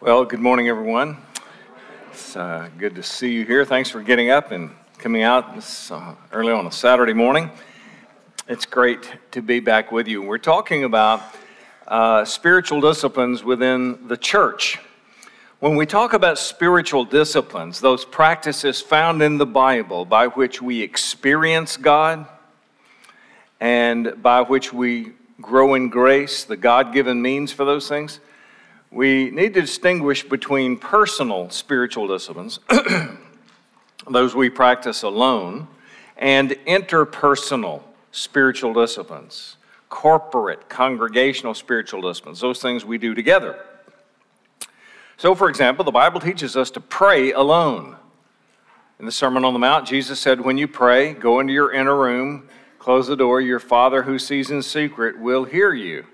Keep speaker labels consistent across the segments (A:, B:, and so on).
A: Well, good morning, everyone. It's uh, good to see you here. Thanks for getting up and coming out this uh, early on a Saturday morning. It's great to be back with you. We're talking about uh, spiritual disciplines within the church. When we talk about spiritual disciplines, those practices found in the Bible by which we experience God and by which we grow in grace, the God given means for those things, we need to distinguish between personal spiritual disciplines, those we practice alone, and interpersonal spiritual disciplines, corporate, congregational spiritual disciplines, those things we do together. So, for example, the Bible teaches us to pray alone. In the Sermon on the Mount, Jesus said, When you pray, go into your inner room, close the door, your Father who sees in secret will hear you.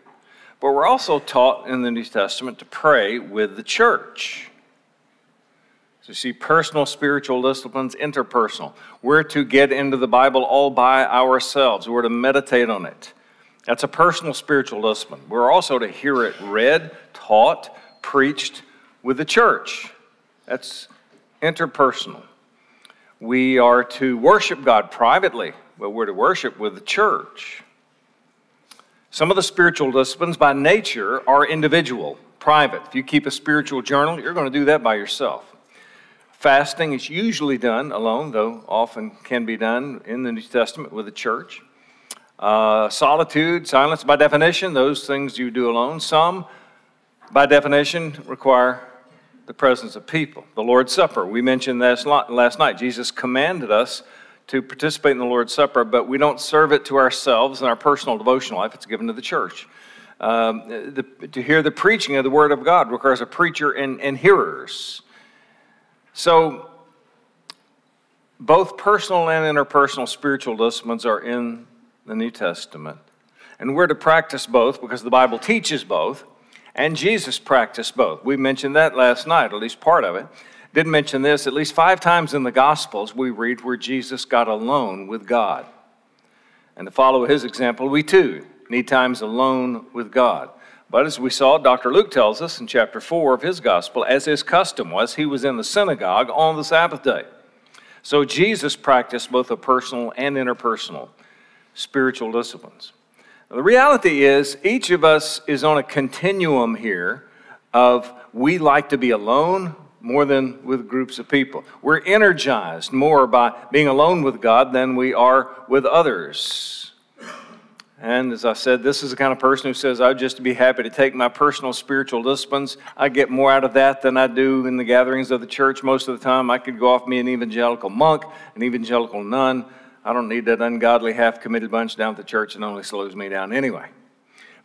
A: But we're also taught in the New Testament to pray with the church. So you see, personal spiritual disciplines, interpersonal. We're to get into the Bible all by ourselves. We're to meditate on it. That's a personal spiritual discipline. We're also to hear it read, taught, preached with the church. That's interpersonal. We are to worship God privately, but we're to worship with the church. Some of the spiritual disciplines by nature are individual, private. If you keep a spiritual journal, you're going to do that by yourself. Fasting is usually done alone, though often can be done in the New Testament with the church. Uh, solitude, silence, by definition, those things you do alone. Some, by definition, require the presence of people. The Lord's Supper, we mentioned last, last night. Jesus commanded us to participate in the Lord's Supper, but we don't serve it to ourselves in our personal devotional life. It's given to the church. Um, the, to hear the preaching of the Word of God requires a preacher and, and hearers. So, both personal and interpersonal spiritual disciplines are in the New Testament. And we're to practice both because the Bible teaches both, and Jesus practiced both. We mentioned that last night, at least part of it did mention this at least five times in the Gospels we read where Jesus got alone with God. And to follow his example, we too need times alone with God. But as we saw, Dr. Luke tells us in chapter 4 of his Gospel, as his custom was, he was in the synagogue on the Sabbath day. So Jesus practiced both a personal and interpersonal spiritual disciplines. Now, the reality is, each of us is on a continuum here of we like to be alone, more than with groups of people. We're energized more by being alone with God than we are with others. And as I said, this is the kind of person who says, I'd just be happy to take my personal spiritual disciplines. I get more out of that than I do in the gatherings of the church most of the time. I could go off me an evangelical monk, an evangelical nun. I don't need that ungodly, half committed bunch down at the church that only slows me down anyway.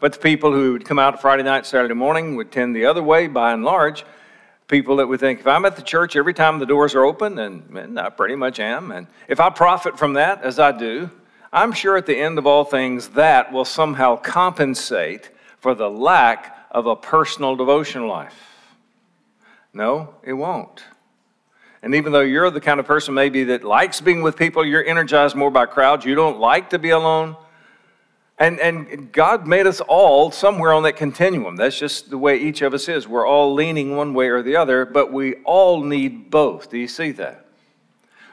A: But the people who would come out Friday night, Saturday morning would tend the other way by and large people that would think if I'm at the church every time the doors are open, and, and I pretty much am, and if I profit from that as I do, I'm sure at the end of all things that will somehow compensate for the lack of a personal devotion life. No, it won't. And even though you're the kind of person maybe that likes being with people, you're energized more by crowds, you don't like to be alone, and, and God made us all somewhere on that continuum. That's just the way each of us is. We're all leaning one way or the other, but we all need both. Do you see that?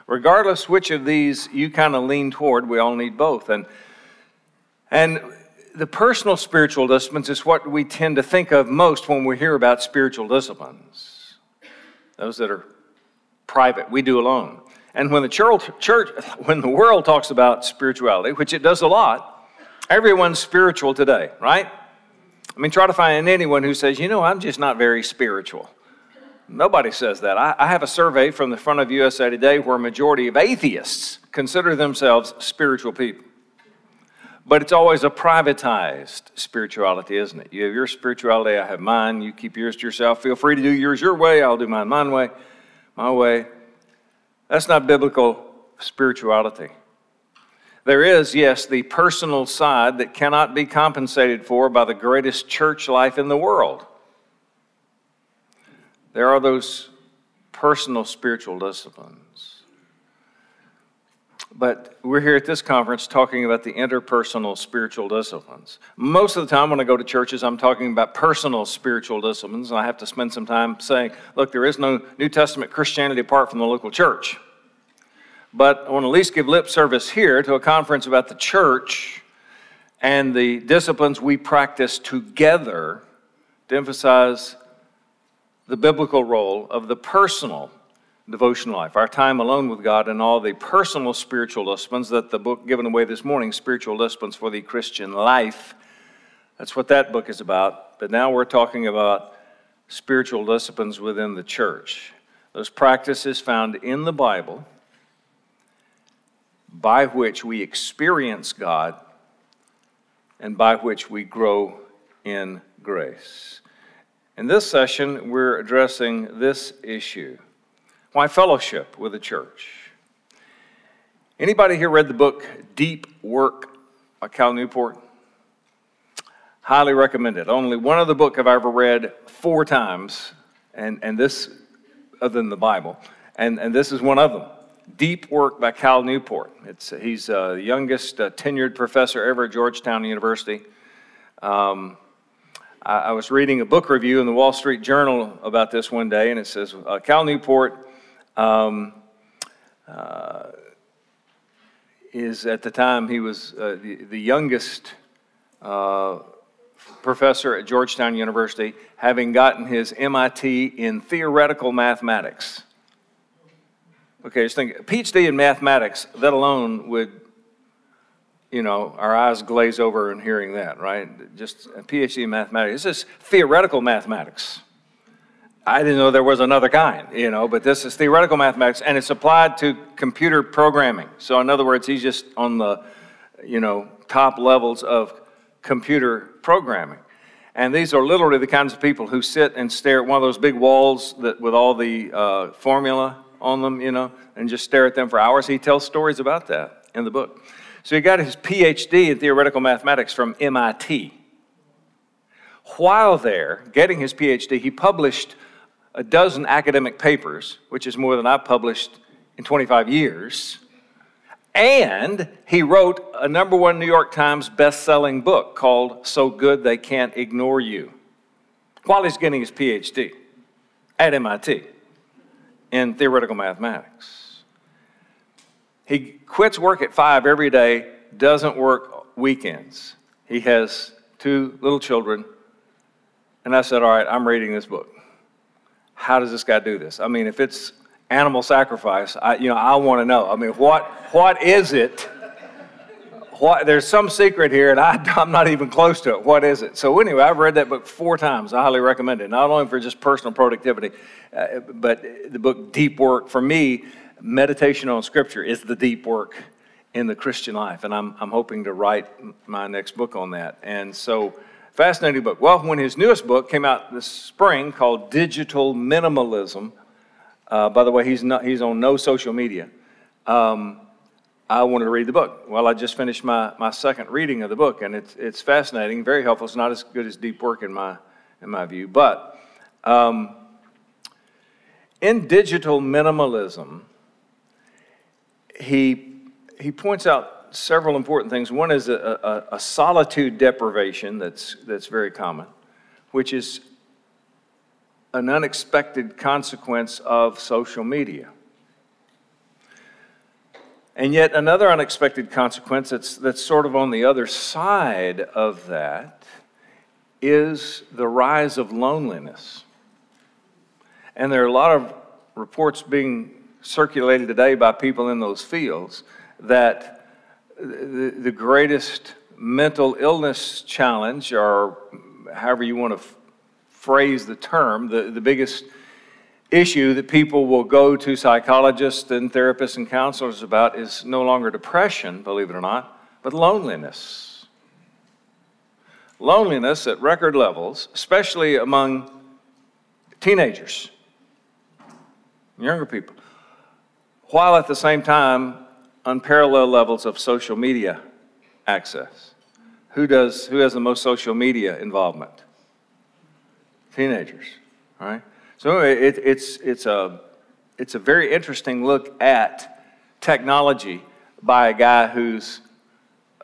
A: Regardless which of these you kind of lean toward, we all need both. And, and the personal spiritual disciplines is what we tend to think of most when we hear about spiritual disciplines. Those that are private, we do alone. And when the church, church when the world talks about spirituality, which it does a lot, Everyone's spiritual today, right? I mean, try to find anyone who says, you know, I'm just not very spiritual. Nobody says that. I, I, have a survey from the front of USA Today where a majority of atheists consider themselves spiritual people. But it's always a privatized spirituality, isn't it? You have your spirituality, I have mine. You keep yours to yourself. Feel free to do yours your way. I'll do mine mine way, my way. That's not biblical spirituality. There is, yes, the personal side that cannot be compensated for by the greatest church life in the world. There are those personal spiritual disciplines. but we're here at this conference talking about the interpersonal spiritual disciplines. Most of the time when I go to churches, I'm talking about personal spiritual disciplines, and I have to spend some time saying, look, there is no New Testament Christianity apart from the local church. But I want to at least give lip service here to a conference about the church and the disciplines we practice together to emphasize the biblical role of the personal devotional life, our time alone with God, and all the personal spiritual disciplines that the book given away this morning, Spiritual Disciplines for the Christian Life, that's what that book is about. But now we're talking about spiritual disciplines within the church. Those practices found in the Bible by which we experience God and by which we grow in grace. In this session, we're addressing this issue why fellowship with the church? Anybody here read the book Deep Work by Cal Newport? Highly recommend it. Only one other book I've ever read four times, and, and this, other than the Bible, and, and this is one of them. Deep Work by Cal Newport. It's, he's uh, the youngest uh, tenured professor ever at Georgetown University. Um, I, I, was reading a book review in the Wall Street Journal about this one day, and it says uh, Cal Newport um, uh, is at the time he was uh, the, the youngest uh, professor at Georgetown University, having gotten his MIT in theoretical mathematics. Okay, just think, PhD in mathematics, that alone would, you know, our eyes glaze over in hearing that, right? Just a PhD in mathematics. This is theoretical mathematics. I didn't know there was another kind, you know, but this is theoretical mathematics and it's applied to computer programming. So, in other words, he's just on the, you know, top levels of computer programming. And these are literally the kinds of people who sit and stare at one of those big walls that, with all the uh, formula on them, you know, and just stare at them for hours. He tells stories about that in the book. So he got his PhD in theoretical mathematics from MIT. While there, getting his PhD, he published a dozen academic papers, which is more than I've published in 25 years. And he wrote a number one New York Times best-selling book called So Good They Can't Ignore You while he's getting his PhD at MIT in theoretical mathematics. He quits work at five every day, doesn't work weekends. He has two little children. And I said, All right, I'm reading this book how does this guy do this? I mean, if it's animal sacrifice, I, you know, I want to know. I mean, what, what is it? What, there's some secret here, and I, I'm not even close to it. What is it? So anyway, I've read that book four times. I highly recommend it, not only for just personal productivity, uh, but the book Deep Work. For me, meditation on Scripture is the deep work in the Christian life, and I'm, I'm hoping to write my next book on that. And so Fascinating book. Well, when his newest book came out this spring called Digital Minimalism, uh, by the way, he's, not, he's on no social media. Um, I wanted to read the book. Well, I just finished my, my second reading of the book, and it's, it's fascinating, very helpful. It's not as good as deep work in my, in my view. But um, in digital minimalism, he, he points out several important things. One is a, a, a, solitude deprivation that's, that's very common, which is an unexpected consequence of social media. And yet, another unexpected consequence that's, that's sort of on the other side of that is the rise of loneliness. And there are a lot of reports being circulated today by people in those fields that the, the greatest mental illness challenge, or however you want to phrase the term, the, the biggest issue that people will go to psychologists and therapists and counselors about is no longer depression, believe it or not, but loneliness. Loneliness at record levels, especially among teenagers, younger people, while at the same time unparalleled levels of social media access. Who does who has the most social media involvement? Teenagers, right? So it, it's it's a it's a very interesting look at technology by a guy who's,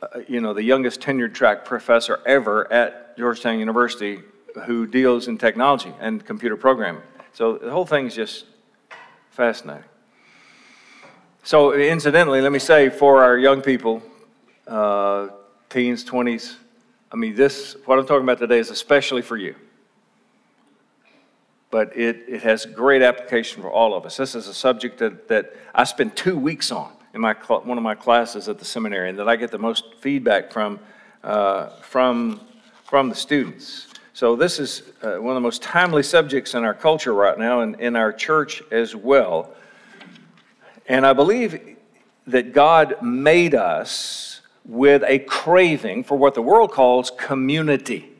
A: uh, you know, the youngest tenured track professor ever at Georgetown University who deals in technology and computer programming. So the whole thing's just fascinating. So, incidentally, let me say for our young people, uh, teens, 20s, I mean, this, what I'm talking about today is especially for you. But it, it has great application for all of us. This is a subject that, that I spend two weeks on in my one of my classes at the seminary, and that I get the most feedback from, uh, from, from the students. So, this is uh, one of the most timely subjects in our culture right now and in our church as well. And I believe that God made us with a craving for what the world calls community.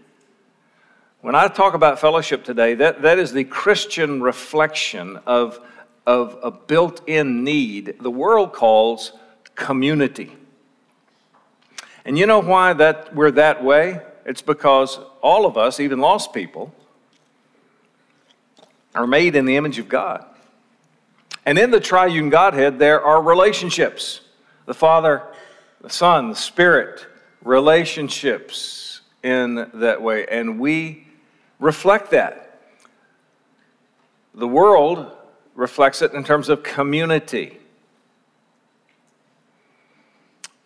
A: When I talk about fellowship today, that, that is the Christian reflection of, of a built in need the world calls community. And you know why that we're that way? It's because all of us, even lost people, are made in the image of God. And in the triune Godhead, there are relationships the Father, the Son, the Spirit, relationships in that way. And we reflect that. The world reflects it in terms of community.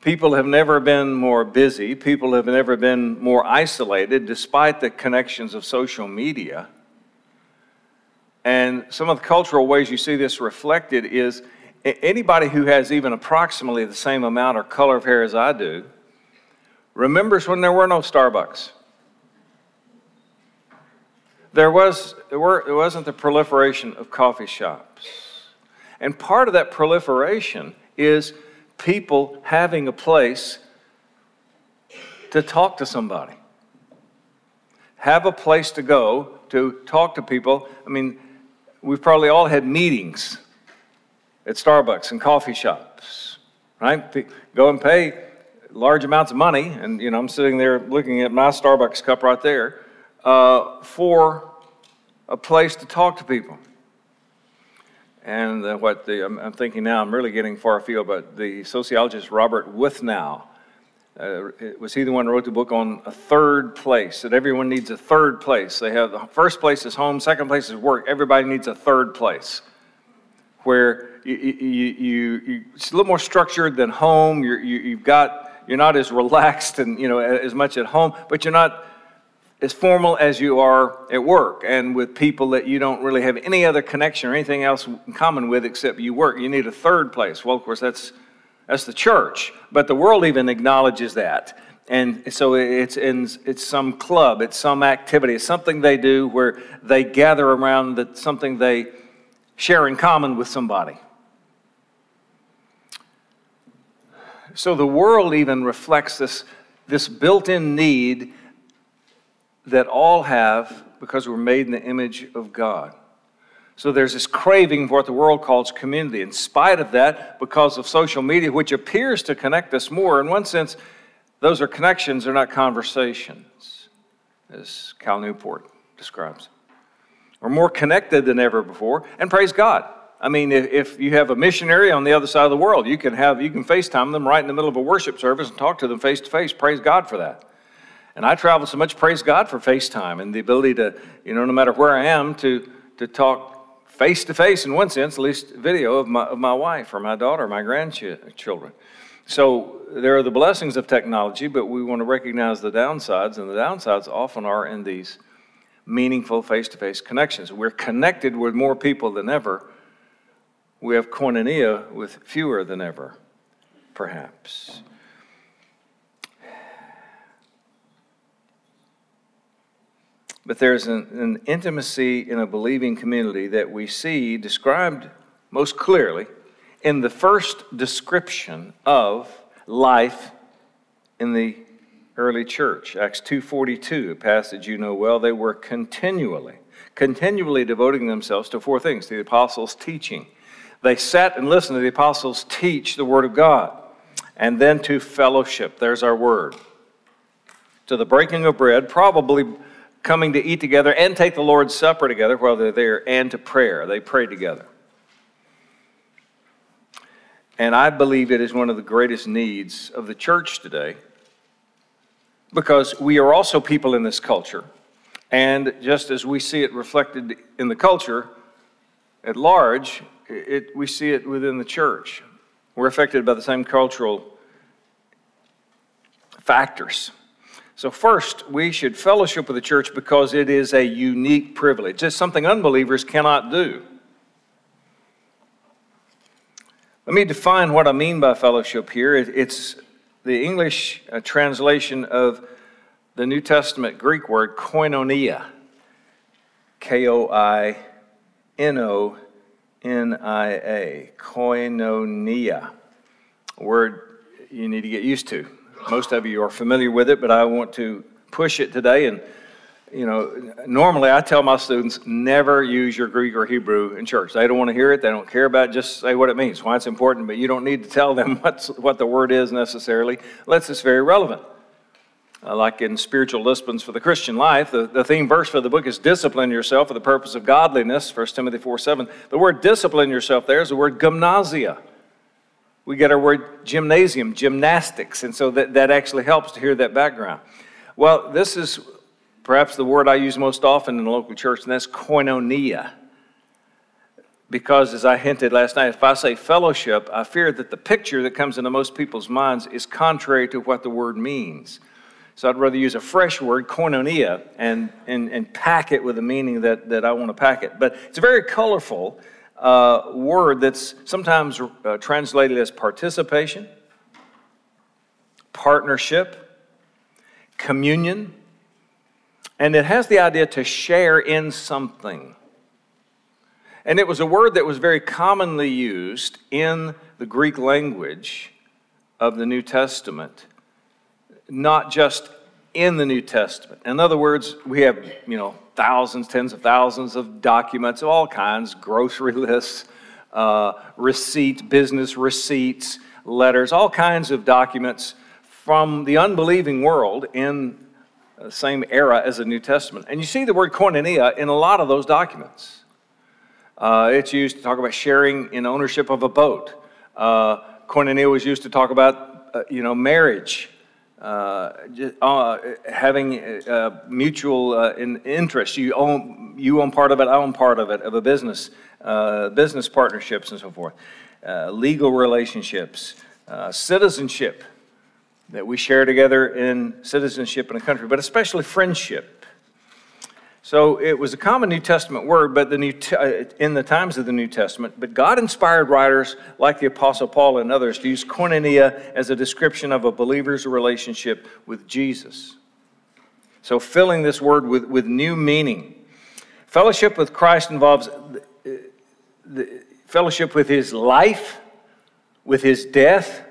A: People have never been more busy. People have never been more isolated, despite the connections of social media. And some of the cultural ways you see this reflected is anybody who has even approximately the same amount or color of hair as I do remembers when there were no Starbucks. There, was, there, were, there wasn't the proliferation of coffee shops. And part of that proliferation is people having a place to talk to somebody, have a place to go to talk to people. I mean, we've probably all had meetings at Starbucks and coffee shops, right? Go and pay large amounts of money, and you know I'm sitting there looking at my Starbucks cup right there uh, for a place to talk to people. And uh, what the, I'm, thinking now, I'm really getting far afield, but the sociologist Robert Wuthnow, uh, was he the one who wrote the book on a third place? That everyone needs a third place. They have the first place is home, second place is work. Everybody needs a third place where you, you, you, you it's a little more structured than home. You're, you, you've got you're not as relaxed and you know as much at home, but you're not as formal as you are at work and with people that you don't really have any other connection or anything else in common with except you work. You need a third place. Well, of course, that's that's the church, but the world even acknowledges that. And so it's in it's some club, it's some activity, it's something they do where they gather around that something they share in common with somebody. So the world even reflects this, this built in need that all have because we're made in the image of God. So there's this craving for what the world calls community. In spite of that, because of social media, which appears to connect us more, in one sense, those are connections, they're not conversations, as Cal Newport describes. We're more connected than ever before, and praise God. I mean, if you have a missionary on the other side of the world, you can have you can FaceTime them right in the middle of a worship service and talk to them face to face. Praise God for that. And I travel so much, praise God for FaceTime and the ability to, you know, no matter where I am, to to talk face to face in one sense, at least video of my, of my wife or my daughter, my grandchildren. So there are the blessings of technology, but we want to recognize the downsides, and the downsides often are in these meaningful face to face connections. We're connected with more people than ever. We have koinonia with fewer than ever, perhaps. But there's an, an, intimacy in a believing community that we see described most clearly in the first description of life in the early church. Acts 2:42, a passage you know well, they were continually continually devoting themselves to four things: the apostles' teaching. They sat and listened to the apostles teach the word of God, and then to fellowship. There's our word. To the breaking of bread, probably coming to eat together and take the Lord's Supper together while they're there, and to prayer. They pray together. And I believe it is one of the greatest needs of the church today because we are also people in this culture. And just as we see it reflected in the culture at large, it, we see it within the church. We're affected by the same cultural factors. So, first, we should fellowship with the church because it is a unique privilege. It's something unbelievers cannot do. Let me define what I mean by fellowship here. It's the English uh, translation of the New Testament Greek word koinonia. K O I N O N I A. Koinonia. A word you need to get used to. Most of you are familiar with it, but I want to push it today. And, you know, normally I tell my students never use your Greek or Hebrew in church. They don't want to hear it, they don't care about it, just say what it means, why it's important, but you don't need to tell them what's, what the word is necessarily, unless it's very relevant. Uh, like in spiritual disciplines for the Christian life, the, the theme verse for the book is discipline yourself for the purpose of godliness, 1 Timothy 4 7. The word discipline yourself there is the word gymnasia. We get our word gymnasium, gymnastics, and so that, that actually helps to hear that background. Well, this is perhaps the word I use most often in the local church, and that's koinonia. Because, as I hinted last night, if I say fellowship, I fear that the picture that comes into most people's minds is contrary to what the word means. So I'd rather use a fresh word, koinonia, and, and, and pack it with the meaning that, that I want to pack it. But it's very colorful uh, word that's sometimes uh, translated as participation, partnership, communion, and it has the idea to share in something. And it was a word that was very commonly used in the Greek language of the New Testament not just in the New Testament. In other words, we have, you know, thousands, tens of thousands of documents of all kinds, grocery lists, uh, receipts, business receipts, letters, all kinds of documents from the unbelieving world in the same era as the New Testament. And you see the word koinonia in a lot of those documents. Uh, it's used to talk about sharing in ownership of a boat. Uh, koinonia was used to talk about, uh, you know, marriage uh, just, uh, having uh, mutual uh, in interest. You own, you own part of it, I own part of it, of a business, uh, business partnerships and so forth, legal relationships, citizenship that we share together in citizenship in a country, but especially friendship. So it was a common New Testament word, but the New uh, in the times of the New Testament. But God inspired writers like the Apostle Paul and others to use koinonia as a description of a believer's relationship with Jesus. So filling this word with, with new meaning. Fellowship with Christ involves the, the fellowship with his life, with his death,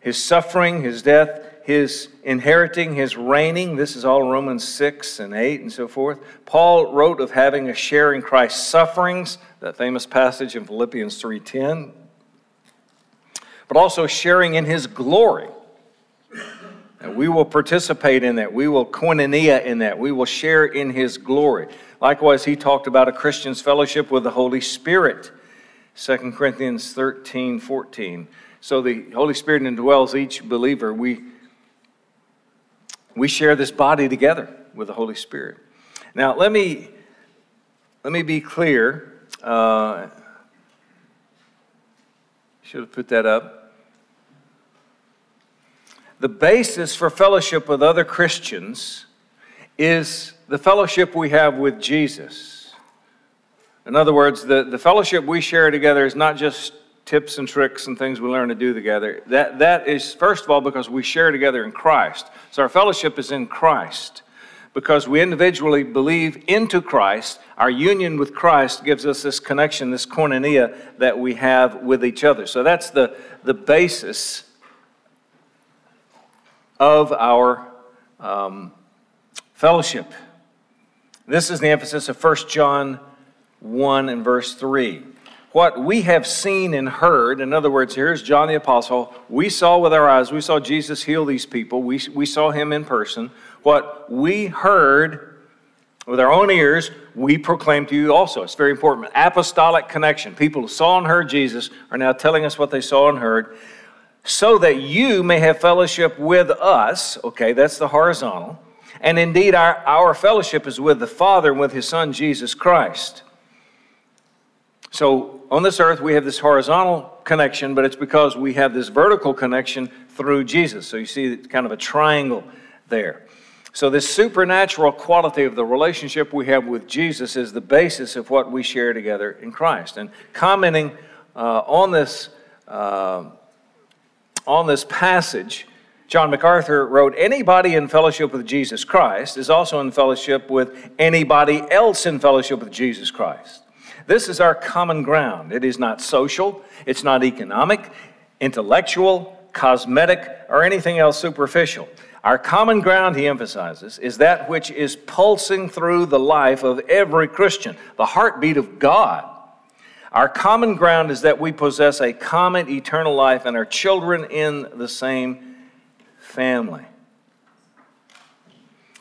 A: his suffering, his death, his inheriting, his reigning. This is all Romans 6 and 8 and so forth. Paul wrote of having a share in Christ's sufferings, that famous passage in Philippians 3:10. But also sharing in his glory. And we will participate in that. We will koinonia in that. We will share in his glory. Likewise, he talked about a Christian's fellowship with the Holy Spirit. 2 Corinthians 13, 14. So the Holy Spirit indwells each believer. We we share this body together with the Holy Spirit. Now, let me, let me be clear. Uh, should have put that up. The basis for fellowship with other Christians is the fellowship we have with Jesus. In other words, the, the fellowship we share together is not just tips and tricks and things we learn to do together. That, that is, first of all, because we share together in Christ. So our fellowship is in Christ. Because we individually believe into Christ, our union with Christ gives us this connection, this koinonia that we have with each other. So that's the, the basis of our um, fellowship. This is the emphasis of 1 John 1 and verse 3 what we have seen and heard. In other words, here's John the Apostle. We saw with our eyes, we saw Jesus heal these people, we, we saw him in person. What we heard With our own ears, we proclaim to you also. It's very important. Apostolic connection. People who saw and heard Jesus are now telling us what they saw and heard, so that you may have fellowship with us. Okay, that's the horizontal. And indeed, our, our fellowship is with the Father and with His Son, Jesus Christ. So on this earth, we have this horizontal connection, but it's because we have this vertical connection through Jesus. So you see kind of a triangle there. So, this supernatural quality of the relationship we have with Jesus is the basis of what we share together in Christ. And commenting uh, on this uh, on this passage, John MacArthur wrote, Anybody in fellowship with Jesus Christ is also in fellowship with anybody else in fellowship with Jesus Christ. This is our common ground. It is not social, it's not economic, intellectual, cosmetic, or anything else superficial. Our common ground, he emphasizes, is that which is pulsing through the life of every Christian, the heartbeat of God. Our common ground is that we possess a common eternal life and are children in the same family.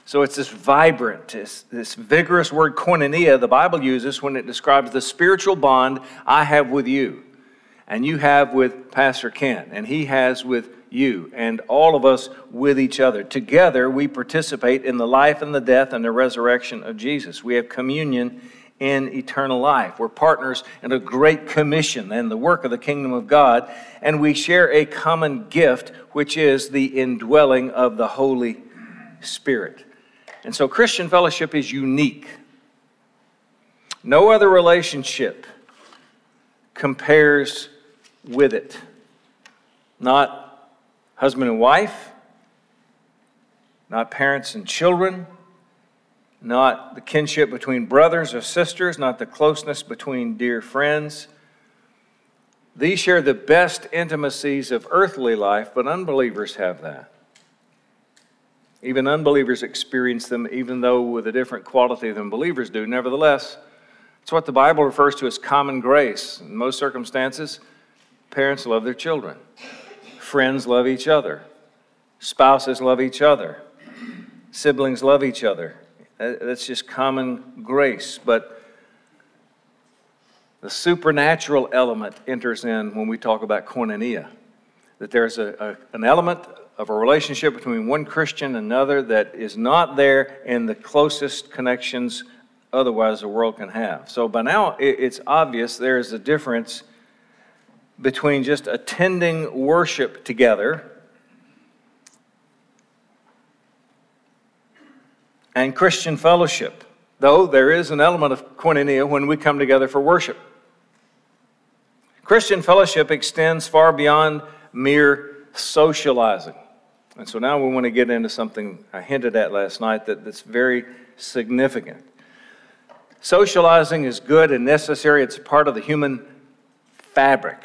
A: So it's this vibrant, this, this vigorous word koinonia the Bible uses when it describes the spiritual bond I have with you, and you have with Pastor Ken, and he has with you, and all of us with each other. Together, we participate in the life and the death and the resurrection of Jesus. We have communion in eternal life. We're partners in a great commission and the work of the kingdom of God, and we share a common gift, which is the indwelling of the Holy Spirit. And so Christian fellowship is unique. No other relationship compares with it. Not husband and wife, not parents and children, not the kinship between brothers or sisters, not the closeness between dear friends. These share the best intimacies of earthly life, but unbelievers have that. Even unbelievers experience them, even though with a different quality than believers do. Nevertheless, it's what the Bible refers to as common grace. In most circumstances, parents love their children, friends love each other, spouses love each other, siblings love each other. That's just common grace. But the supernatural element enters in when we talk about koinonia. That there's a, a, an element of a relationship between one Christian and another that is not there in the closest connections otherwise the world can have. So by now it's obvious there is a difference between just attending worship together and Christian fellowship, though there is an element of koinonia when we come together for worship. Christian fellowship extends far beyond mere socializing. And so now we want to get into something I hinted at last night that, that's very significant. Socializing is good and necessary, it's part of the human fabric.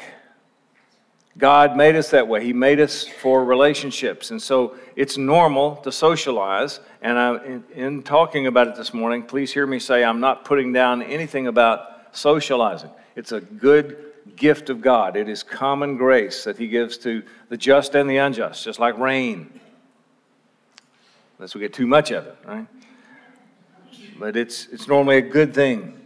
A: God made us that way. He made us for relationships. And so it's normal to socialize. And I, in, in talking about it this morning, please hear me say I'm not putting down anything about socializing. It's a good gift of God. It is common grace that He gives to the just and the unjust, just like rain. Unless we get too much of it, right? But it's, it's normally a good thing.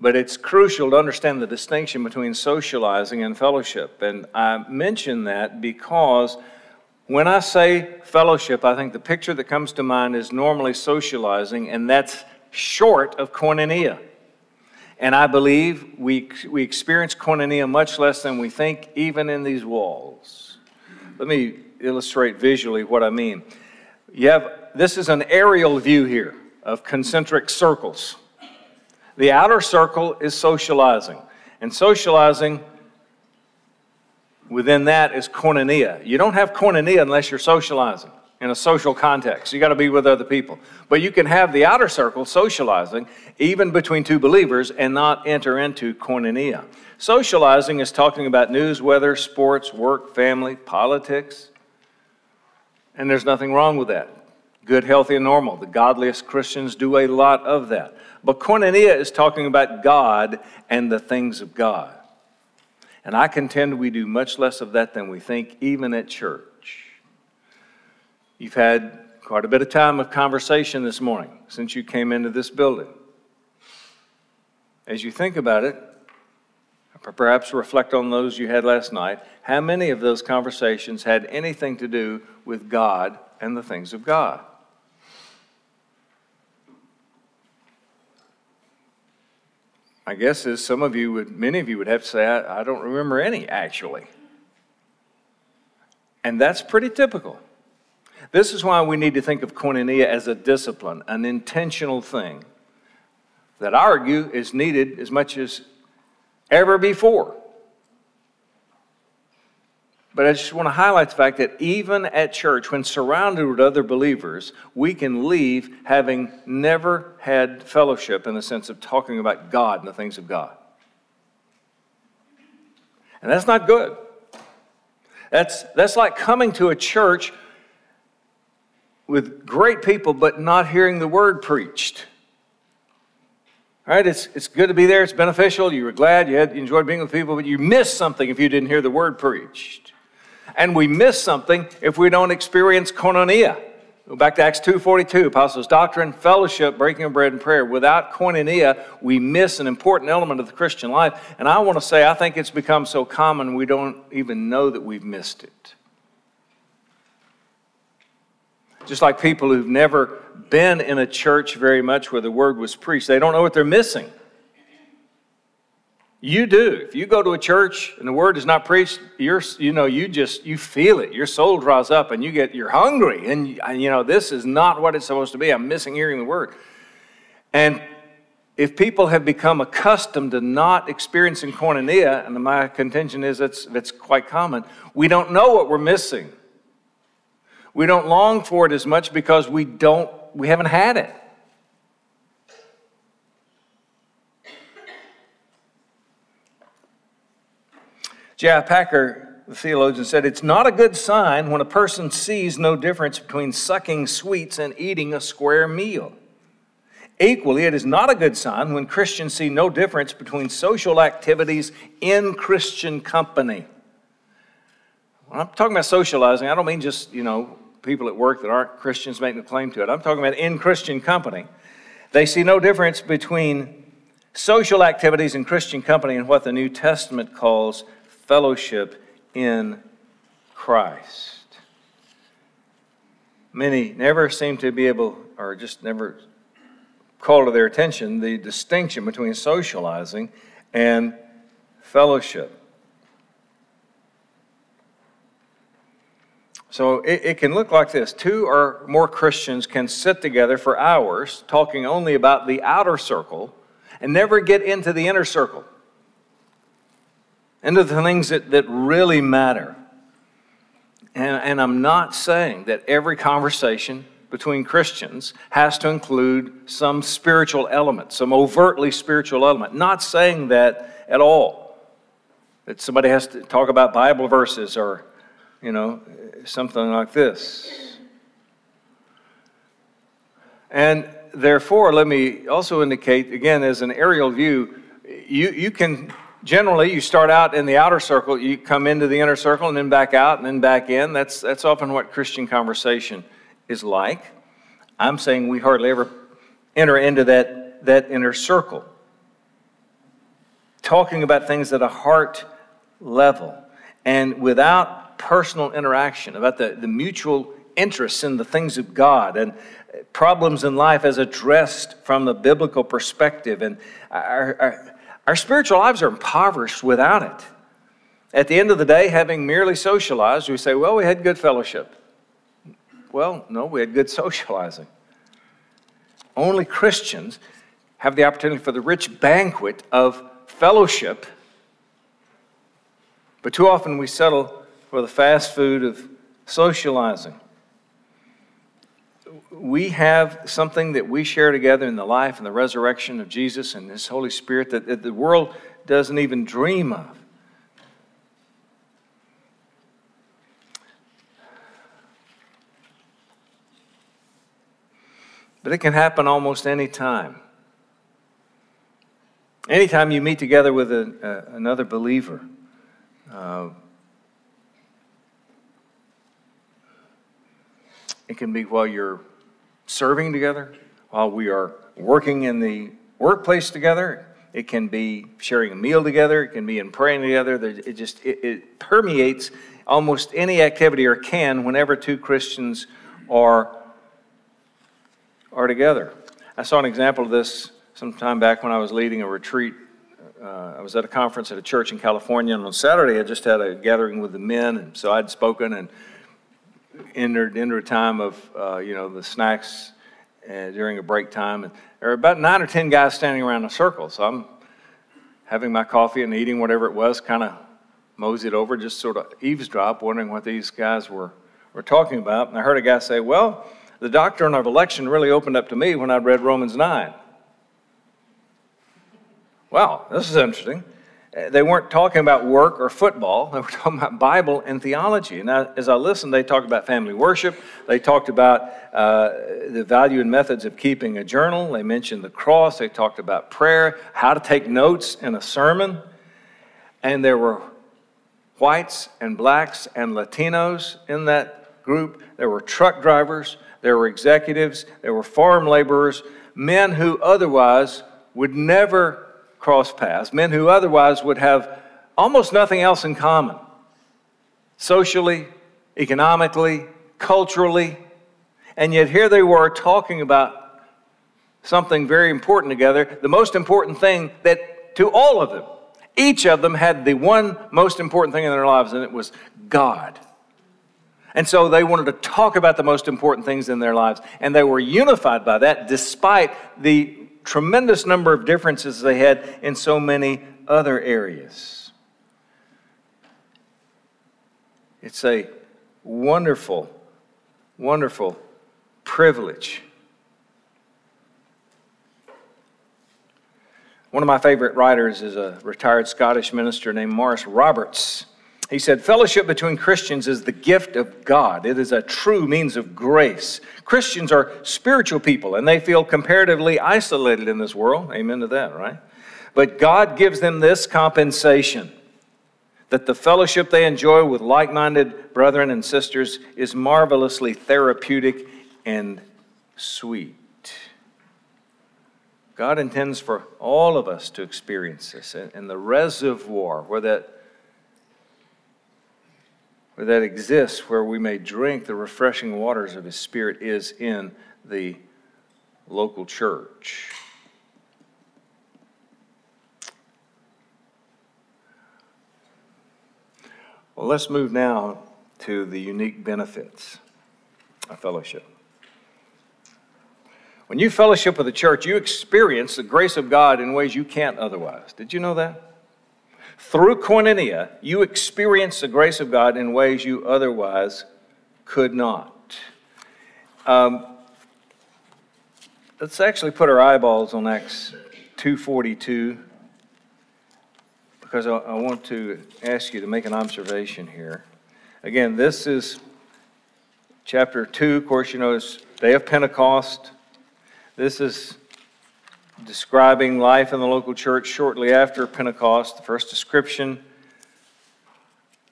A: But it's crucial to understand the distinction between socializing and fellowship. And I mention that because when I say fellowship, I think the picture that comes to mind is normally socializing, and that's short of koinonia. And I believe we, we experience koinonia much less than we think, even in these walls. Let me illustrate visually what I mean. You have, this is an aerial view here of concentric circles. The outer circle is socializing, and socializing within that is koinonia. You don't have koinonia unless you're socializing in a social context. You got to be with other people. But you can have the outer circle socializing even between two believers and not enter into koinonia. Socializing is talking about news, weather, sports, work, family, politics. And there's nothing wrong with that. Good, healthy, and normal. The godliest Christians do a lot of that. But koinonia is talking about God and the things of God. And I contend we do much less of that than we think, even at church. You've had quite a bit of time of conversation this morning since you came into this building. As you think about it, perhaps reflect on those you had last night, how many of those conversations had anything to do with God and the things of God? My guess is some of you would, many of you would have to say, I, I don't remember any actually. And that's pretty typical. This is why we need to think of koinonia as a discipline, an intentional thing that I argue is needed as much as ever before. But I just want to highlight the fact that even at church, when surrounded with other believers, we can leave having never had fellowship in the sense of talking about God and the things of God. And that's not good. That's, that's like coming to a church with great people but not hearing the word preached. Right? It's, it's good to be there. It's beneficial. You were glad. You, had, you enjoyed being with people, but you missed something if you didn't hear the word preached. And we miss something if we don't experience koinonia. Back to Acts 2.42, apostles' doctrine, fellowship, breaking of bread, and prayer. Without koinonia, we miss an important element of the Christian life. And I want to say, I think it's become so common we don't even know that we've missed it. Just like people who've never been in a church very much where the word was preached, they don't know what they're missing. You do. If you go to a church and the word is not preached, you're, you know, you just, you feel it. Your soul draws up and you get, you're hungry. And, you know, this is not what it's supposed to be. I'm missing hearing the word. And if people have become accustomed to not experiencing koinonia, and my contention is that's, that's quite common, we don't know what we're missing. We don't long for it as much because we don't, we haven't had it. J.I. Packer, the theologian, said, It's not a good sign when a person sees no difference between sucking sweets and eating a square meal. Equally, it is not a good sign when Christians see no difference between social activities in Christian company. When I'm talking about socializing, I don't mean just, you know, people at work that aren't Christians making a claim to it. I'm talking about in Christian company. They see no difference between social activities in Christian company and what the New Testament calls fellowship in Christ. Many never seem to be able, or just never call to their attention, the distinction between socializing and fellowship. So it, it, can look like this two or more Christians can sit together for hours talking only about the outer circle and never get into the inner circle into the things that, that really matter. And, and I'm not saying that every conversation between Christians has to include some spiritual element, some overtly spiritual element. Not saying that at all. That somebody has to talk about Bible verses or, you know, something like this. And therefore, let me also indicate, again, as an aerial view, you, you can generally you start out in the outer circle you come into the inner circle and then back out and then back in. That's that's often what christian conversation is like. I'm saying we hardly ever enter into that that inner circle. Talking about things at a heart level and without personal interaction about the, the mutual interests in the things of god and problems in life as addressed from the biblical perspective. And our, our our spiritual lives are impoverished without it. At the end of the day, having merely socialized, we say, well, we had good fellowship. Well, no, we had good socializing. Only Christians have the opportunity for the rich banquet of fellowship, but too often we settle for the fast food of socializing we have something that we share together in the life and the resurrection of Jesus and His Holy Spirit that, that the world doesn't even dream of. But it can happen almost any time. Anytime you meet together with a, another believer, uh, It can be while you're serving together, while we are working in the workplace together. It can be sharing a meal together. It can be in praying together. It just it, it permeates almost any activity or can whenever two Christians are are together. I saw an example of this some time back when I was leading a retreat. Uh, I was at a conference at a church in California, and on Saturday I just had a gathering with the men, and so I'd spoken and entered into a time of uh, you know the snacks uh, during a break time, and there were about nine or ten guys standing around in a circle. So I'm having my coffee and eating whatever it was, kind of moseyed over, just sort of eavesdrop, wondering what these guys were were talking about. And I heard a guy say, "Well, the doctrine of election really opened up to me when I read Romans 9." Wow, this is interesting they weren't talking about work or football. They were talking about Bible and theology. And as I listened, they talked about family worship. They talked about uh, the value and methods of keeping a journal. They mentioned the cross. They talked about prayer, how to take notes in a sermon. And there were whites and blacks and Latinos in that group. There were truck drivers. There were executives. There were farm laborers, men who otherwise would never cross paths, men who otherwise would have almost nothing else in common socially, economically, culturally. And yet here they were talking about something very important together, the most important thing that to all of them, each of them had the one most important thing in their lives, and it was God. And so they wanted to talk about the most important things in their lives, and they were unified by that despite the tremendous number of differences they had in so many other areas. It's a wonderful, wonderful privilege. One of my favorite writers is a retired Scottish minister named Maurice Roberts. He said, Fellowship between Christians is the gift of God. It is a true means of grace. Christians are spiritual people and they feel comparatively isolated in this world. Amen to that, right? But God gives them this compensation that the fellowship they enjoy with like minded brethren and sisters is marvelously therapeutic and sweet. God intends for all of us to experience this. And the reservoir where that that exists, where we may drink the refreshing waters of His Spirit, is in the local church. Well, let's move now to the unique benefits of fellowship. When you fellowship with the church, you experience the grace of God in ways you can't otherwise. Did you know that? Through koinonia, you experience the grace of God in ways you otherwise could not. Um, let's actually put our eyeballs on Acts 242 because I, I want to ask you to make an observation here. Again, this is chapter 2. Of course, you know, it's day of Pentecost. This is describing life in the local church shortly after Pentecost, the first description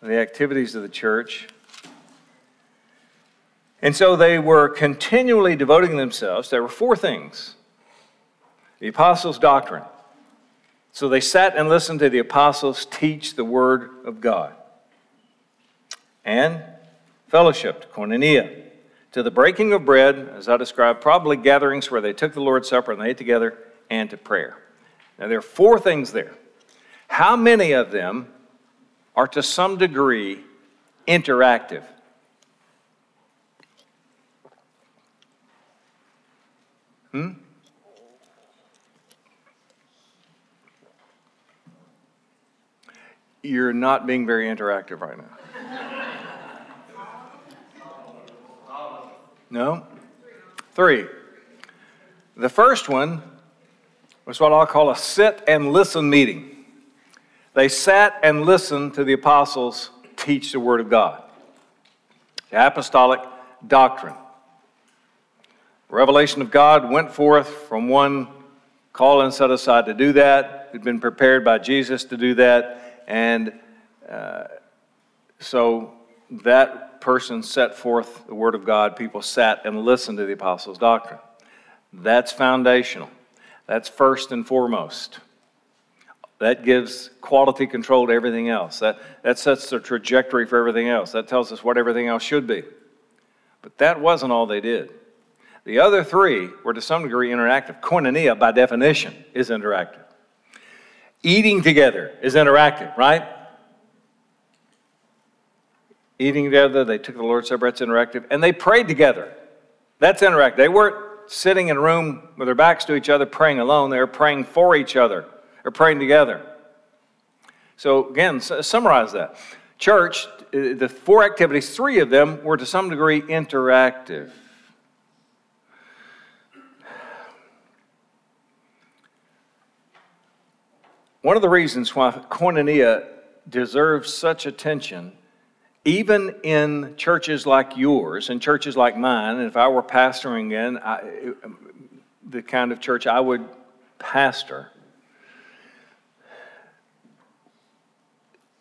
A: of the activities of the church. And so they were continually devoting themselves. There were four things the apostles' doctrine. So they sat and listened to the apostles teach the word of God. And fellowship, koinonia, to the breaking of bread, as I described, probably gatherings where they took the Lord's Supper and they ate together, and to prayer. Now, there are four things there. How many of them are to some degree interactive? Hmm? You're not being very interactive right now. No? Three. The first one was what I'll call a sit and listen meeting. They sat and listened to the apostles teach the Word of God. The apostolic doctrine. Revelation of God went forth from one called and set aside to do that, who'd been prepared by Jesus to do that, and uh, so that person set forth the Word of God. People sat and listened to the apostles' doctrine. That's foundational. That's first and foremost. That gives quality control to everything else. That, that sets the trajectory for everything else. That tells us what everything else should be. But that wasn't all they did. The other three were to some degree interactive. Koinonia, by definition, is interactive. Eating together is interactive, right? Eating together, they took the Lord's Supper, that's interactive. And they prayed together. That's interactive. They weren't sitting in a room with their backs to each other praying alone, they were praying for each other or praying together. So, again, summarize that. Church, uh, the four activities, three of them were to some degree interactive. One of the reasons why koinonia deserves such attention, even in churches like yours and churches like mine, and if I were pastoring in I, the kind of church I would pastor,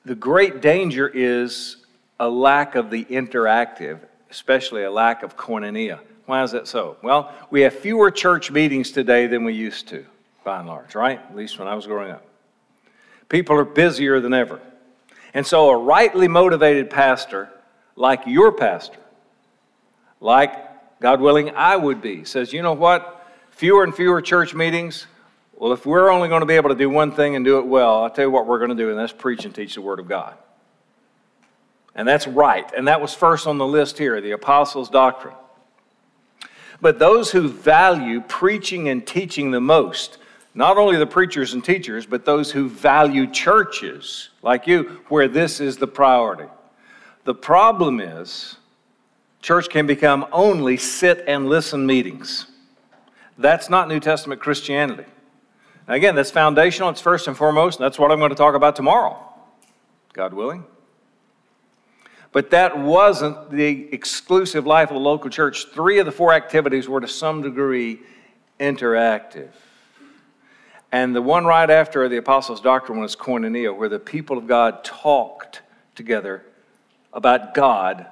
A: the great danger is a lack of the interactive, especially a lack of koinonia. Why is that so? Well, we have fewer church meetings today than we used to, by and large, right? At least when I was growing up. People are busier than ever. And so, a rightly motivated pastor, like your pastor, like God willing I would be, says, you know what? Fewer and fewer church meetings. Well, if we're only going to be able to do one thing and do it well, I'll tell you what we're going to do, and that's preach and teach the Word of God. And that's right. And that was first on the list here the Apostles' Doctrine. But those who value preaching and teaching the most not only the preachers and teachers, but those who value churches like you, where this is the priority. The problem is, church can become only sit and listen meetings. That's not New Testament Christianity. Now again, that's foundational, it's first and foremost, and that's what I'm going to talk about tomorrow, God willing. But that wasn't the exclusive life of the local church. Three of the four activities were to some degree interactive. And the one right after the Apostles' Doctrine was Koinonia, where the people of God talked together about God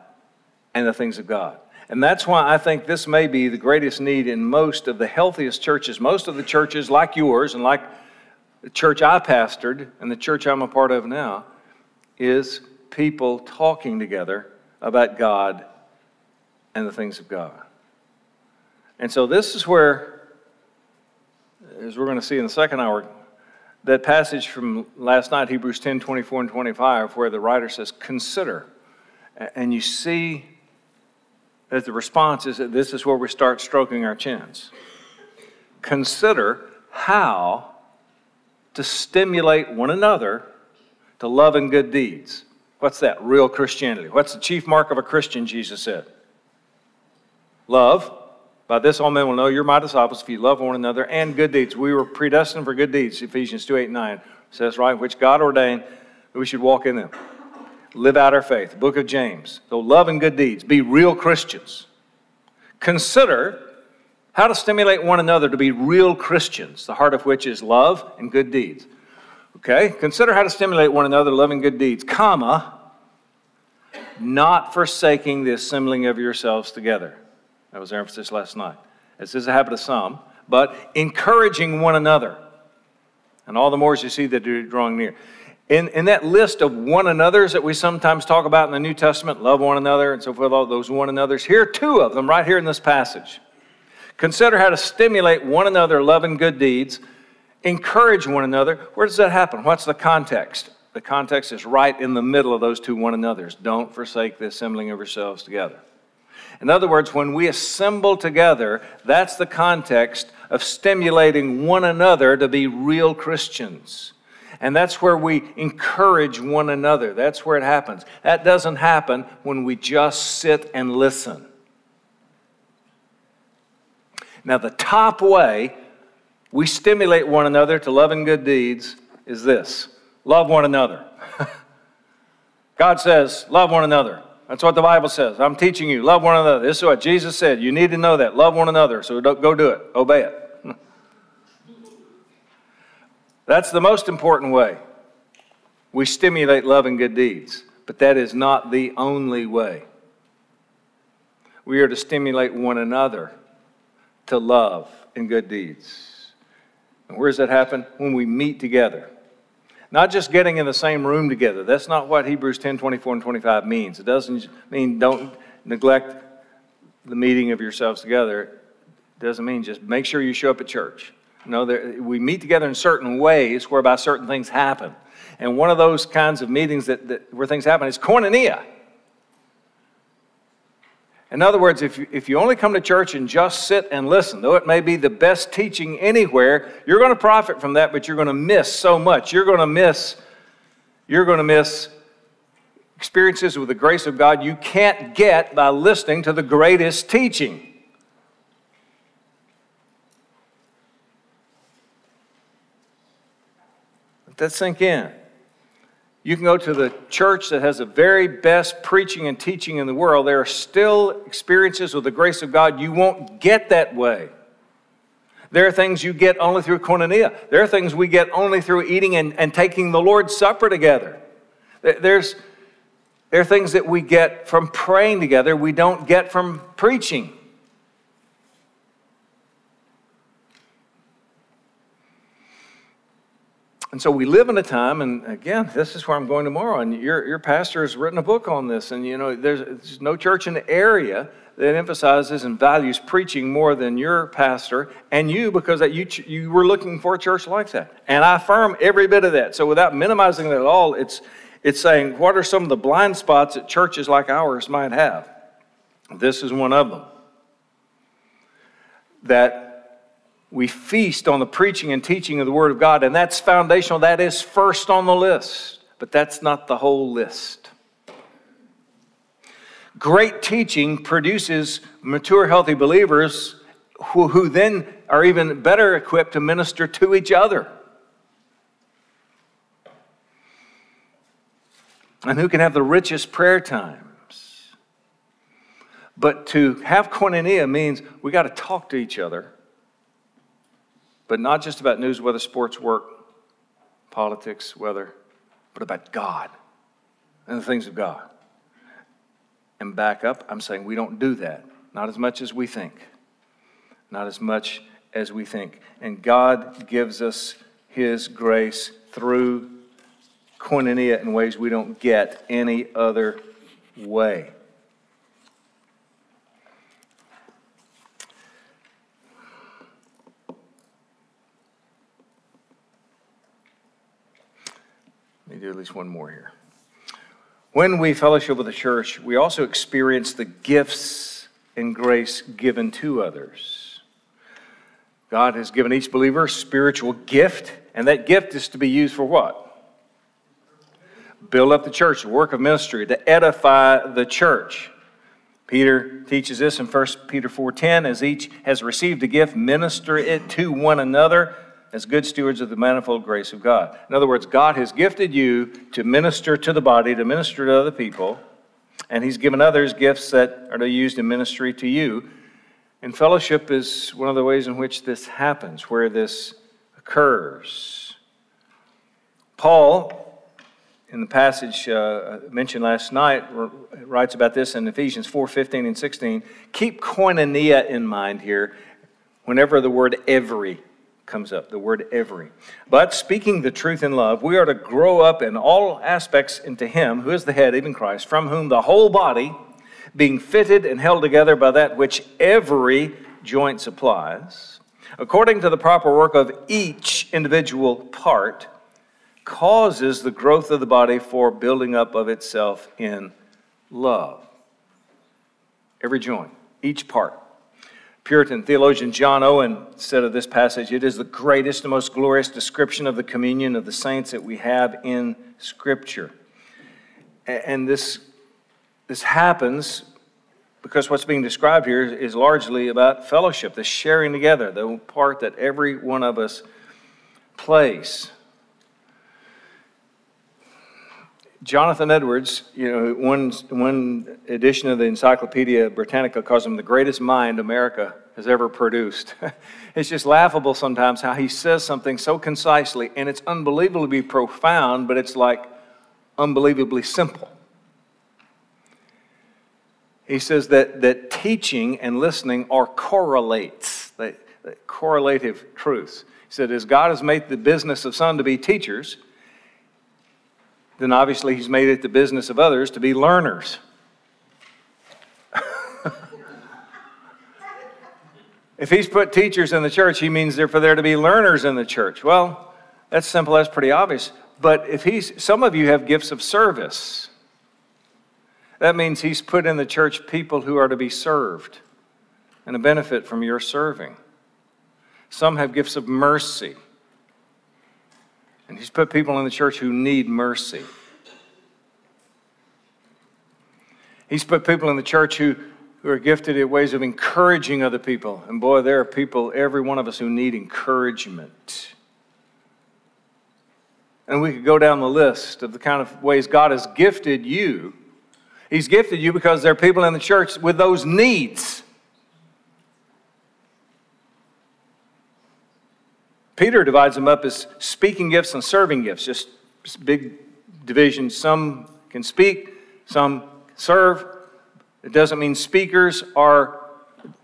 A: and the things of God. And that's why I think this may be the greatest need in most of the healthiest churches. Most of the churches, like yours and like the church I pastored and the church I'm a part of now, is people talking together about God and the things of God. And so this is where as we're going to see in the second hour, that passage from last night, Hebrews 10 24 and 25, where the writer says, Consider. And you see that the response is that this is where we start stroking our chins. Consider how to stimulate one another to love and good deeds. What's that? Real Christianity. What's the chief mark of a Christian, Jesus said? Love by this all men will know you're my disciples if you love one another and good deeds. We were predestined for good deeds, Ephesians 2 8 and 9 says, right, which God ordained that we should walk in them. Live out our faith. Book of James. So love and good deeds. Be real Christians. Consider how to stimulate one another to be real Christians, the heart of which is love and good deeds. Okay? Consider how to stimulate one another, loving good deeds, comma, not forsaking the assembling of yourselves together. That was our emphasis last night. This is a habit of some, but encouraging one another. And all the more as you see that you're drawing near. In, in that list of one another's that we sometimes talk about in the New Testament, love one another and so forth, all those one another's, here are two of them right here in this passage. Consider how to stimulate one another, love and good deeds, encourage one another. Where does that happen? What's the context? The context is right in the middle of those two one another's. Don't forsake the assembling of yourselves together. In other words, when we assemble together, that's the context of stimulating one another to be real Christians. And that's where we encourage one another. That's where it happens. That doesn't happen when we just sit and listen. Now, the top way we stimulate one another to love and good deeds is this love one another. God says, love one another. That's what the Bible says. I'm teaching you. Love one another. This is what Jesus said. You need to know that. Love one another. So go do it. Obey it. That's the most important way. We stimulate love and good deeds. But that is not the only way. We are to stimulate one another to love and good deeds. And where does that happen? When we meet together. Not just getting in the same room together. That's not what Hebrews 10 24 and 25 means. It doesn't mean don't neglect the meeting of yourselves together. It doesn't mean just make sure you show up at church. No, there, we meet together in certain ways whereby certain things happen. And one of those kinds of meetings that, that where things happen is koinonia. In other words, if you, if you only come to church and just sit and listen, though it may be the best teaching anywhere, you're going to profit from that, but you're going to miss so much. You're going to miss, you're going to miss experiences with the grace of God you can't get by listening to the greatest teaching. Let that sink in. You can go to the church that has the very best preaching and teaching in the world. There are still experiences with the grace of God you won't get that way. There are things you get only through koinonia. There are things we get only through eating and, and taking the Lord's Supper together. There's, there are things that we get from praying together we don't get from preaching. And so we live in a time, and again, this is where I'm going tomorrow, and your, your pastor has written a book on this, and you know, there's, there's no church in the area that emphasizes and values preaching more than your pastor and you because that you, you were looking for a church like that. And I affirm every bit of that. So without minimizing that at all, it's, it's saying, what are some of the blind spots that churches like ours might have? This is one of them. That we feast on the preaching and teaching of the Word of God, and that's foundational. That is first on the list, but that's not the whole list. Great teaching produces mature, healthy believers who, who then are even better equipped to minister to each other. And who can have the richest prayer times. But to have koinonia means we got to talk to each other but not just about news, weather, sports, work, politics, weather, but about God and the things of God. And back up, I'm saying we don't do that. Not as much as we think. Not as much as we think. And God gives us His grace through koinonia in ways we don't get any other way. Do at least one more here. When we fellowship with the church, we also experience the gifts and grace given to others. God has given each believer a spiritual gift, and that gift is to be used for what? Build up the church, the work of ministry, to edify the church. Peter teaches this in 1 Peter 4:10 as each has received a gift minister it to one another as good stewards of the manifold grace of God. In other words, God has gifted you to minister to the body, to minister to other people, and He's given others gifts that are to be used in ministry to you. And fellowship is one of the ways in which this happens, where this occurs. Paul, in the passage uh, mentioned last night, writes about this in Ephesians 4 15 and 16. Keep koinonia in mind here whenever the word every comes up, the word every. But speaking the truth in love, we are to grow up in all aspects into Him, who is the head, even Christ, from whom the whole body, being fitted and held together by that which every joint supplies, according to the proper work of each individual part, causes the growth of the body for building up of itself in love. Every joint, each part. Puritan theologian John Owen said of this passage, It is the greatest and most glorious description of the communion of the saints that we have in Scripture. And this, this happens because what's being described here is largely about fellowship, the sharing together, the part that every one of us plays. Jonathan Edwards, you know, one, one edition of the Encyclopedia Britannica calls him the greatest mind America has ever produced. it's just laughable sometimes how he says something so concisely, and it's unbelievably profound, but it's like unbelievably simple. he says that, that teaching and listening are correlates, they, they, correlative truths. He said, as God has made the business of some to be teachers, then obviously he's made it the business of others to be learners. if he's put teachers in the church, he means they're for there to be learners in the church. Well, that's simple, that's pretty obvious. But if he's, some of you have gifts of service. That means he's put in the church people who are to be served and to benefit from your serving. Some have gifts of mercy. And he's put people in the church who need mercy. He's put people in the church who, who are gifted at ways of encouraging other people. And boy, there are people, every one of us, who need encouragement. And we could go down the list of the kind of ways God has gifted you. He's gifted you because there are people in the church with those needs. Peter divides them up as speaking gifts and serving gifts, just big divisions. Some can speak, some serve. It doesn't mean speakers are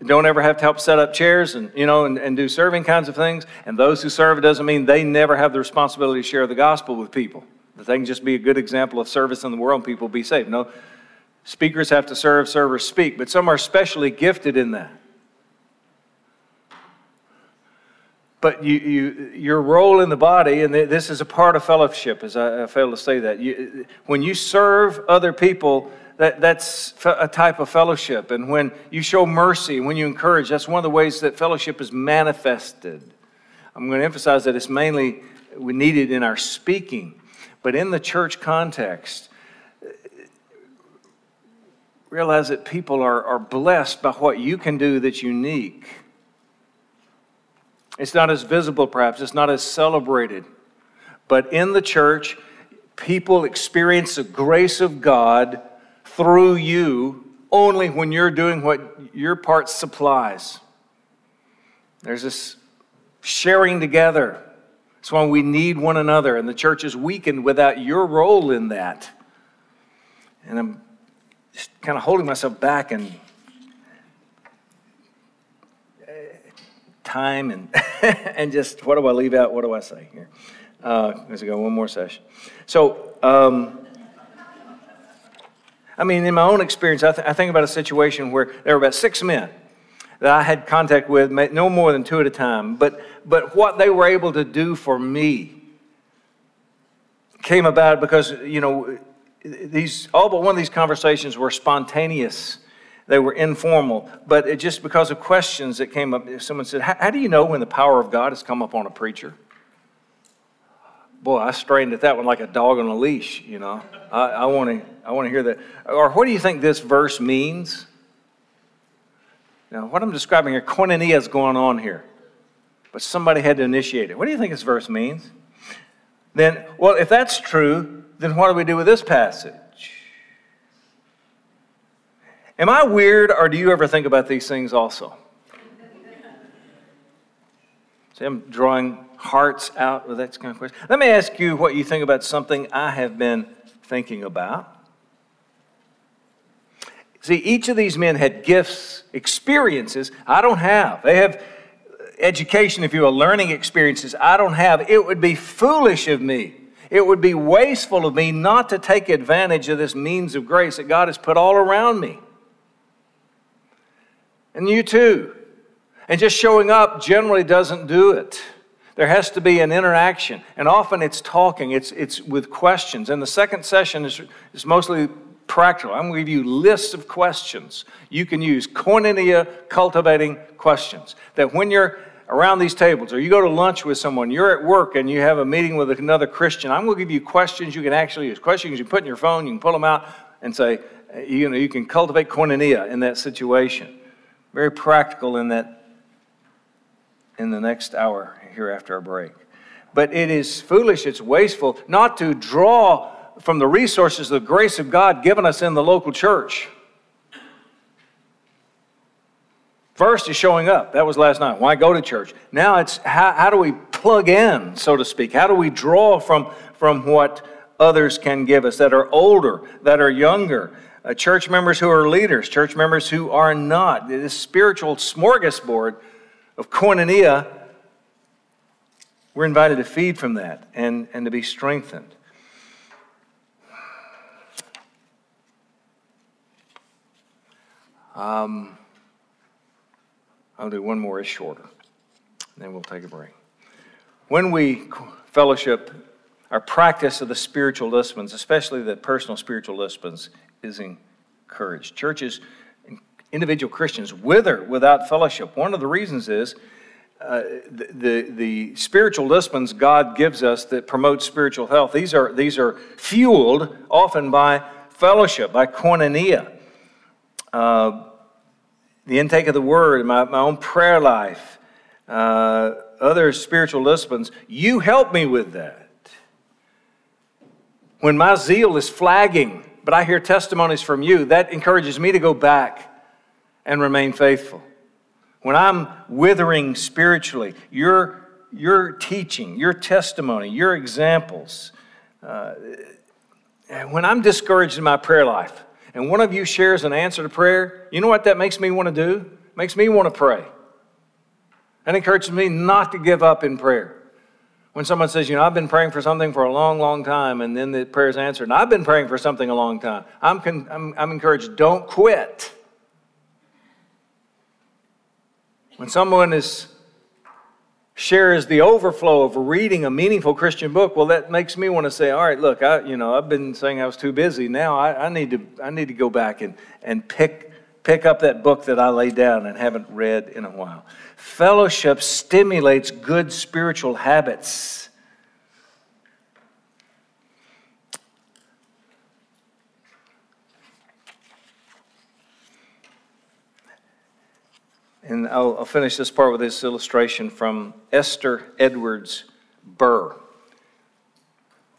A: don't ever have to help set up chairs and you know and, and do serving kinds of things. And those who serve, it doesn't mean they never have the responsibility to share the gospel with people. That they can just be a good example of service in the world and people be saved. No, speakers have to serve, servers speak, but some are specially gifted in that. But you, you, your role in the body, and this is a part of fellowship, as I, I failed to say that. You, when you serve other people, that, that's a type of fellowship. And when you show mercy, when you encourage, that's one of the ways that fellowship is manifested. I'm going to emphasize that it's mainly we need it in our speaking, but in the church context, realize that people are, are blessed by what you can do that's unique. It's not as visible, perhaps, it's not as celebrated. But in the church, people experience the grace of God through you only when you're doing what your part supplies. There's this sharing together. That's why we need one another, and the church is weakened without your role in that. And I'm kind of holding myself back and time and, and just what do I leave out? What do I say here? Uh, let's go one more session. So, um, I mean, in my own experience, I, th- I, think about a situation where there were about six men that I had contact with, no more than two at a time. But, but what they were able to do for me came about because, you know, these, all but one of these conversations were spontaneous they were informal, but just because of questions that came up, someone said, How do you know when the power of God has come upon a preacher? Boy, I strained at that one like a dog on a leash, you know. I want to I want to hear that. Or what do you think this verse means? Now, what I'm describing here, koinonia is going on here. But somebody had to initiate it. What do you think this verse means? Then, well, if that's true, then what do we do with this passage? Am I weird, or do you ever think about these things also? See, I'm drawing hearts out with that kind of question. Let me ask you what you think about something I have been thinking about. See, each of these men had gifts, experiences I don't have. They have education, if you will, learning experiences I don't have. It would be foolish of me. It would be wasteful of me not to take advantage of this means of grace that God has put all around me and you too. And just showing up generally doesn't do it. There has to be an interaction, and often it's talking, it's, it's with questions. And the second session is, is mostly practical. I'm going to give you lists of questions you can use, koinonia cultivating questions. That when you're around these tables or you go to lunch with someone, you're at work and you have a meeting with another Christian, I'm going to give you questions you can actually use. Questions you can put in your phone, you can pull them out and say, you know, you can cultivate koinonia in that situation very practical in that in the next hour here after our break. But it is foolish, it's wasteful not to draw from the resources, the grace of God given us in the local church. First is showing up. That was last night. Why go to church? Now it's how, how do we plug in, so to speak? How do we draw from, from what others can give us that are older, that are younger, uh, church members who are leaders, church members who are not. This spiritual smorgasbord of koinonia, we're invited to feed from that and, and to be strengthened. Um, I'll do one more, it's shorter, then we'll take a break. When we fellowship, our practice of the spiritual disciplines, especially the personal spiritual disciplines, is encouraged. Churches, and individual Christians, wither without fellowship. One of the reasons is uh, the, the, the, spiritual disciplines God gives us that promote spiritual health, these are, these are fueled often by fellowship, by koinonia. Uh, the intake of the word, my, my own prayer life, uh, other spiritual disciplines, you help me with that. When my zeal is flagging, but I hear testimonies from you, that encourages me to go back and remain faithful. When I'm withering spiritually, your, your teaching, your testimony, your examples, uh, when I'm discouraged in my prayer life, and one of you shares an answer to prayer, you know what that makes me want to do? It makes me want to pray. That encourages me not to give up in prayer. When someone says, you know, I've been praying for something for a long, long time, and then the prayer is answered, and I've been praying for something a long time, I'm, con- I'm, I'm encouraged, don't quit. When someone is shares the overflow of reading a meaningful Christian book, well, that makes me want to say, all right, look, I, you know, I've been saying I was too busy. Now I, I, need to, I need to go back and, and pick, pick up that book that I laid down and haven't read in a while. Fellowship stimulates good spiritual habits. And I'll, I'll, finish this part with this illustration from Esther Edwards Burr,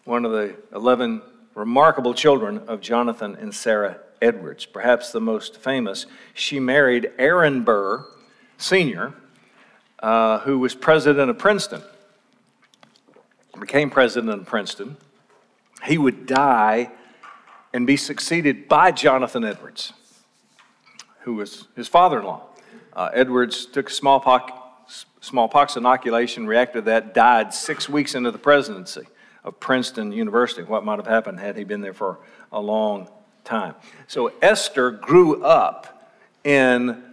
A: one of the 11 remarkable children of Jonathan and Sarah Edwards, perhaps the most famous. She married Aaron Burr, Sr., uh, who was president of Princeton, became president of Princeton. He would die and be succeeded by Jonathan Edwards, who was his father in law. Uh, Edwards took smallpox, smallpox inoculation, reacted to that, died six weeks into the presidency of Princeton University. What might have happened had he been there for a long time? So Esther grew up in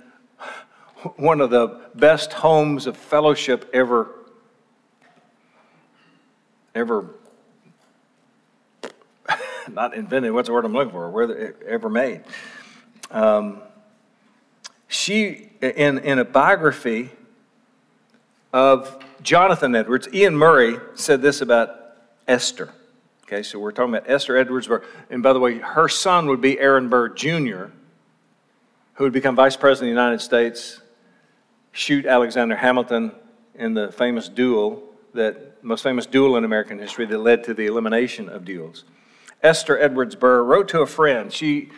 A: one of the best homes of fellowship ever. Ever. Not invented what's the word i'm looking for? Where ever made. Um, she in, in a biography of jonathan edwards iain murray said this about esther. Okay so we're talking about esther edwards and by the way her son would be aaron burr jr who would become vice president of the united states shoot Alexander Hamilton in the famous duel, that most famous duel in American history that led to the elimination of duels. Esther Edwards Burr wrote to a friend. She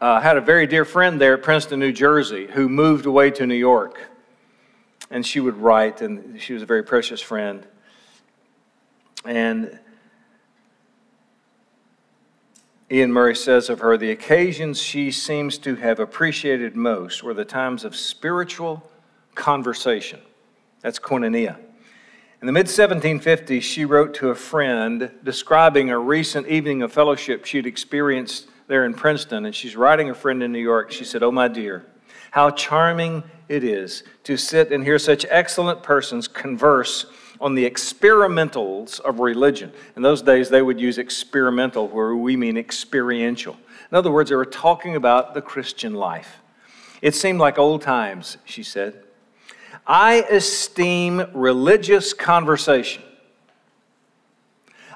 A: uh, had a very dear friend there at Princeton, New Jersey, who moved away to New York. And she would write, and she was a very precious friend. And Iain Murray says of her the occasions she seems to have appreciated most were the times of spiritual conversation. That's koinonia. In the mid 1750s, she wrote to a friend describing a recent evening of fellowship she'd experienced there in Princeton. And she's writing a friend in New York. She said, Oh, my dear, how charming it is to sit and hear such excellent persons converse on the experimentals of religion. In those days, they would use experimental, where we mean experiential. In other words, they were talking about the Christian life. It seemed like old times, she said. I esteem religious conversation.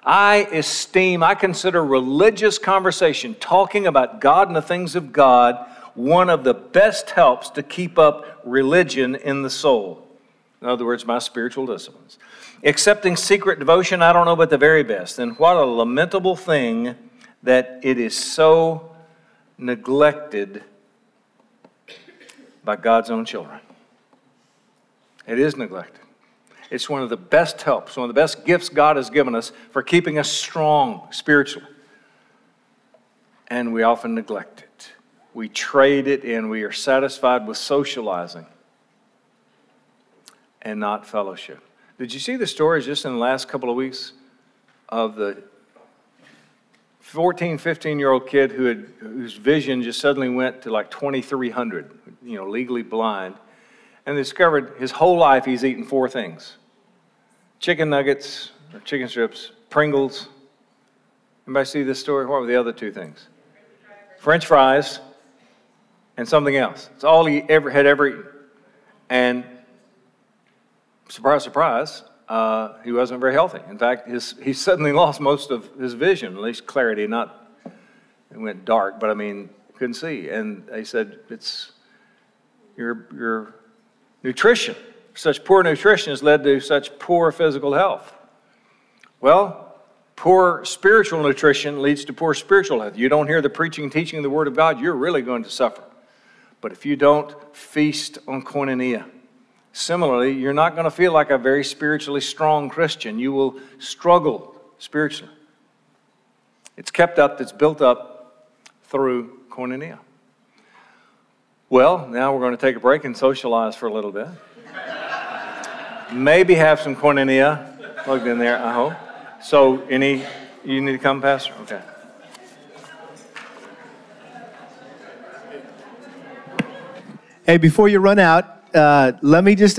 A: I esteem, I consider religious conversation, talking about God and the things of God, one of the best helps to keep up religion in the soul. In other words, my spiritual disciplines. Accepting secret devotion, I don't know but the very best. And what a lamentable thing that it is so neglected by God's own children. It is neglected. It's one of the best helps, one of the best gifts God has given us for keeping us strong spiritually. And we often neglect it. we trade it in. We are satisfied with socializing and not fellowship. Did you see the stories just in the last couple of weeks of the 14, 15 year old kid who had, whose vision just suddenly went to like 2,300, you know, legally blind, and discovered his whole life he's eaten four things chicken nuggets or chicken strips, Pringles. Anybody see this story? What were the other two things? French fries and something else. It's all he ever had ever eaten. And surprise, surprise, uh, he wasn't very healthy. In fact, his, he suddenly lost most of his vision, at least clarity, not, it went dark, but I mean, couldn't see. And they said, it's your, your nutrition. Such poor nutrition has led to such poor physical health. Well, poor spiritual nutrition leads to poor spiritual health. You don't hear the preaching and teaching of the Word of God, you're really going to suffer. But if you don't feast on koinonia, Similarly, you're not going to feel like a very spiritually strong Christian. You will struggle spiritually. It's kept up, it's built up through koinonia. Well, now we're going to take a break and socialize for a little bit. Maybe have some koinonia plugged in there, I hope. So, any, you need to come, Pastor? Okay.
B: Hey, before you run out, uh, let me just